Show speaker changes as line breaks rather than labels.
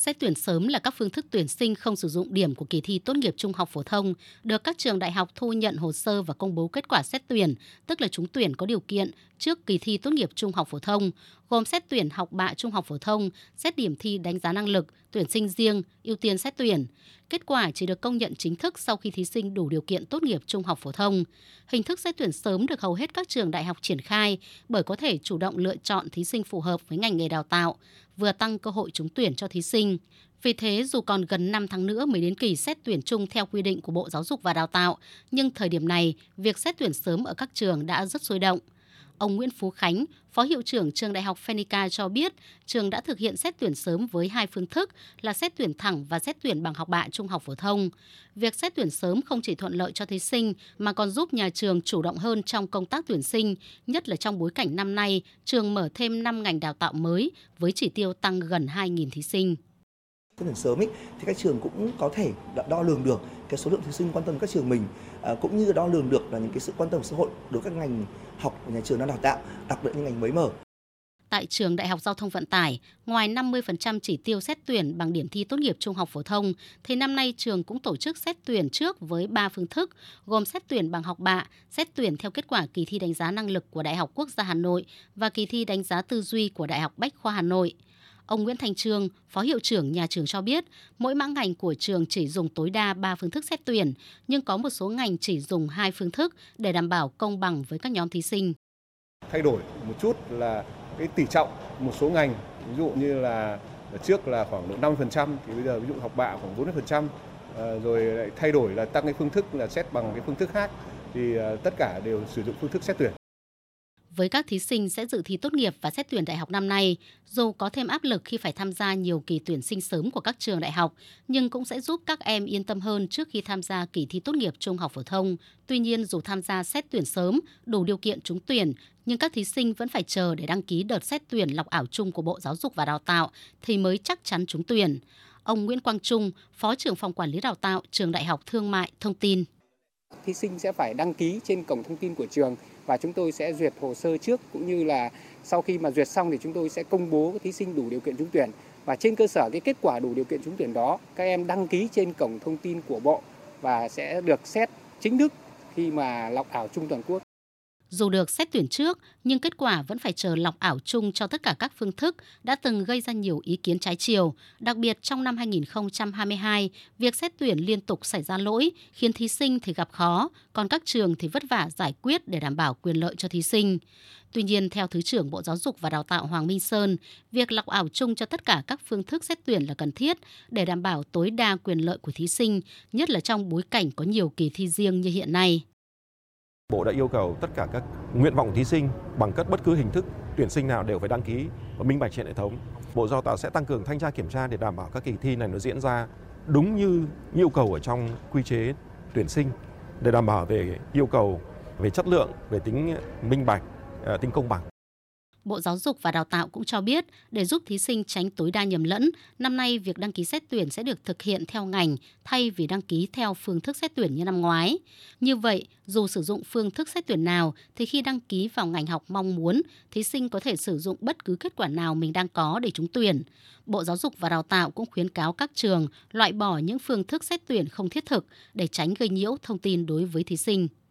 Xét tuyển sớm là các phương thức tuyển sinh không sử dụng điểm của kỳ thi tốt nghiệp trung học phổ thông, được các trường đại học thu nhận hồ sơ và công bố kết quả xét tuyển, tức là trúng tuyển có điều kiện trước kỳ thi tốt nghiệp trung học phổ thông, gồm xét tuyển học bạ trung học phổ thông, xét điểm thi đánh giá năng lực, tuyển sinh riêng, ưu tiên xét tuyển. Kết quả chỉ được công nhận chính thức sau khi thí sinh đủ điều kiện tốt nghiệp trung học phổ thông. Hình thức xét tuyển sớm được hầu hết các trường đại học triển khai bởi có thể chủ động lựa chọn thí sinh phù hợp với ngành nghề đào tạo, vừa tăng cơ hội trúng tuyển cho thí sinh. Vì thế, dù còn gần 5 tháng nữa mới đến kỳ xét tuyển chung theo quy định của Bộ Giáo dục và Đào tạo, nhưng thời điểm này, việc xét tuyển sớm ở các trường đã rất sôi động. Ông Nguyễn Phú Khánh, Phó Hiệu trưởng Trường Đại học Phenica cho biết, trường đã thực hiện xét tuyển sớm với hai phương thức là xét tuyển thẳng và xét tuyển bằng học bạ trung học phổ thông. Việc xét tuyển sớm không chỉ thuận lợi cho thí sinh mà còn giúp nhà trường chủ động hơn trong công tác tuyển sinh, nhất là trong bối cảnh năm nay trường mở thêm 5 ngành đào tạo mới với chỉ tiêu tăng gần 2.000 thí sinh
xét tuyển sớm ấy, thì các trường cũng có thể đo lường được cái số lượng thí sinh quan tâm các trường mình à, cũng như đo lường được là những cái sự quan tâm của xã hội đối với các ngành học của nhà trường đang đào tạo, đặc biệt những ngành mới mở.
Tại trường Đại học Giao thông Vận tải, ngoài 50% chỉ tiêu xét tuyển bằng điểm thi tốt nghiệp trung học phổ thông, thì năm nay trường cũng tổ chức xét tuyển trước với 3 phương thức, gồm xét tuyển bằng học bạ, xét tuyển theo kết quả kỳ thi đánh giá năng lực của Đại học Quốc gia Hà Nội và kỳ thi đánh giá tư duy của Đại học Bách khoa Hà Nội. Ông Nguyễn Thành Trương, Phó Hiệu trưởng nhà trường cho biết, mỗi mã ngành của trường chỉ dùng tối đa 3 phương thức xét tuyển, nhưng có một số ngành chỉ dùng hai phương thức để đảm bảo công bằng với các nhóm thí sinh.
Thay đổi một chút là cái tỷ trọng một số ngành, ví dụ như là trước là khoảng độ 5% thì bây giờ ví dụ học bạ khoảng 40%, ờ, rồi lại thay đổi là tăng cái phương thức là xét bằng cái phương thức khác thì ờ, tất cả đều sử dụng phương thức xét tuyển
với các thí sinh sẽ dự thi tốt nghiệp và xét tuyển đại học năm nay, dù có thêm áp lực khi phải tham gia nhiều kỳ tuyển sinh sớm của các trường đại học, nhưng cũng sẽ giúp các em yên tâm hơn trước khi tham gia kỳ thi tốt nghiệp trung học phổ thông. Tuy nhiên, dù tham gia xét tuyển sớm, đủ điều kiện trúng tuyển, nhưng các thí sinh vẫn phải chờ để đăng ký đợt xét tuyển lọc ảo chung của Bộ Giáo dục và Đào tạo thì mới chắc chắn trúng tuyển. Ông Nguyễn Quang Trung, Phó trưởng phòng quản lý đào tạo trường Đại học Thương mại thông tin
thí sinh sẽ phải đăng ký trên cổng thông tin của trường và chúng tôi sẽ duyệt hồ sơ trước cũng như là sau khi mà duyệt xong thì chúng tôi sẽ công bố thí sinh đủ điều kiện trúng tuyển và trên cơ sở cái kết quả đủ điều kiện trúng tuyển đó, các em đăng ký trên cổng thông tin của bộ và sẽ được xét chính thức khi mà lọc ảo chung toàn quốc.
Dù được xét tuyển trước, nhưng kết quả vẫn phải chờ lọc ảo chung cho tất cả các phương thức đã từng gây ra nhiều ý kiến trái chiều. Đặc biệt trong năm 2022, việc xét tuyển liên tục xảy ra lỗi khiến thí sinh thì gặp khó, còn các trường thì vất vả giải quyết để đảm bảo quyền lợi cho thí sinh. Tuy nhiên, theo Thứ trưởng Bộ Giáo dục và Đào tạo Hoàng Minh Sơn, việc lọc ảo chung cho tất cả các phương thức xét tuyển là cần thiết để đảm bảo tối đa quyền lợi của thí sinh, nhất là trong bối cảnh có nhiều kỳ thi riêng như hiện nay.
Bộ đã yêu cầu tất cả các nguyện vọng thí sinh bằng các bất cứ hình thức tuyển sinh nào đều phải đăng ký và minh bạch trên hệ thống. Bộ Giáo tạo sẽ tăng cường thanh tra kiểm tra để đảm bảo các kỳ thi này nó diễn ra đúng như yêu cầu ở trong quy chế tuyển sinh để đảm bảo về yêu cầu về chất lượng, về tính minh bạch, ờ, tính công bằng.
Bộ Giáo dục và Đào tạo cũng cho biết, để giúp thí sinh tránh tối đa nhầm lẫn, năm nay việc đăng ký xét tuyển sẽ được thực hiện theo ngành thay vì đăng ký theo phương thức xét tuyển như năm ngoái. Như vậy, dù sử dụng phương thức xét tuyển nào thì khi đăng ký vào ngành học mong muốn, thí sinh có thể sử dụng bất cứ kết quả nào mình đang có để trúng tuyển. Bộ Giáo dục và Đào tạo cũng khuyến cáo các trường loại bỏ những phương thức xét tuyển không thiết thực để tránh gây nhiễu thông tin đối với thí sinh.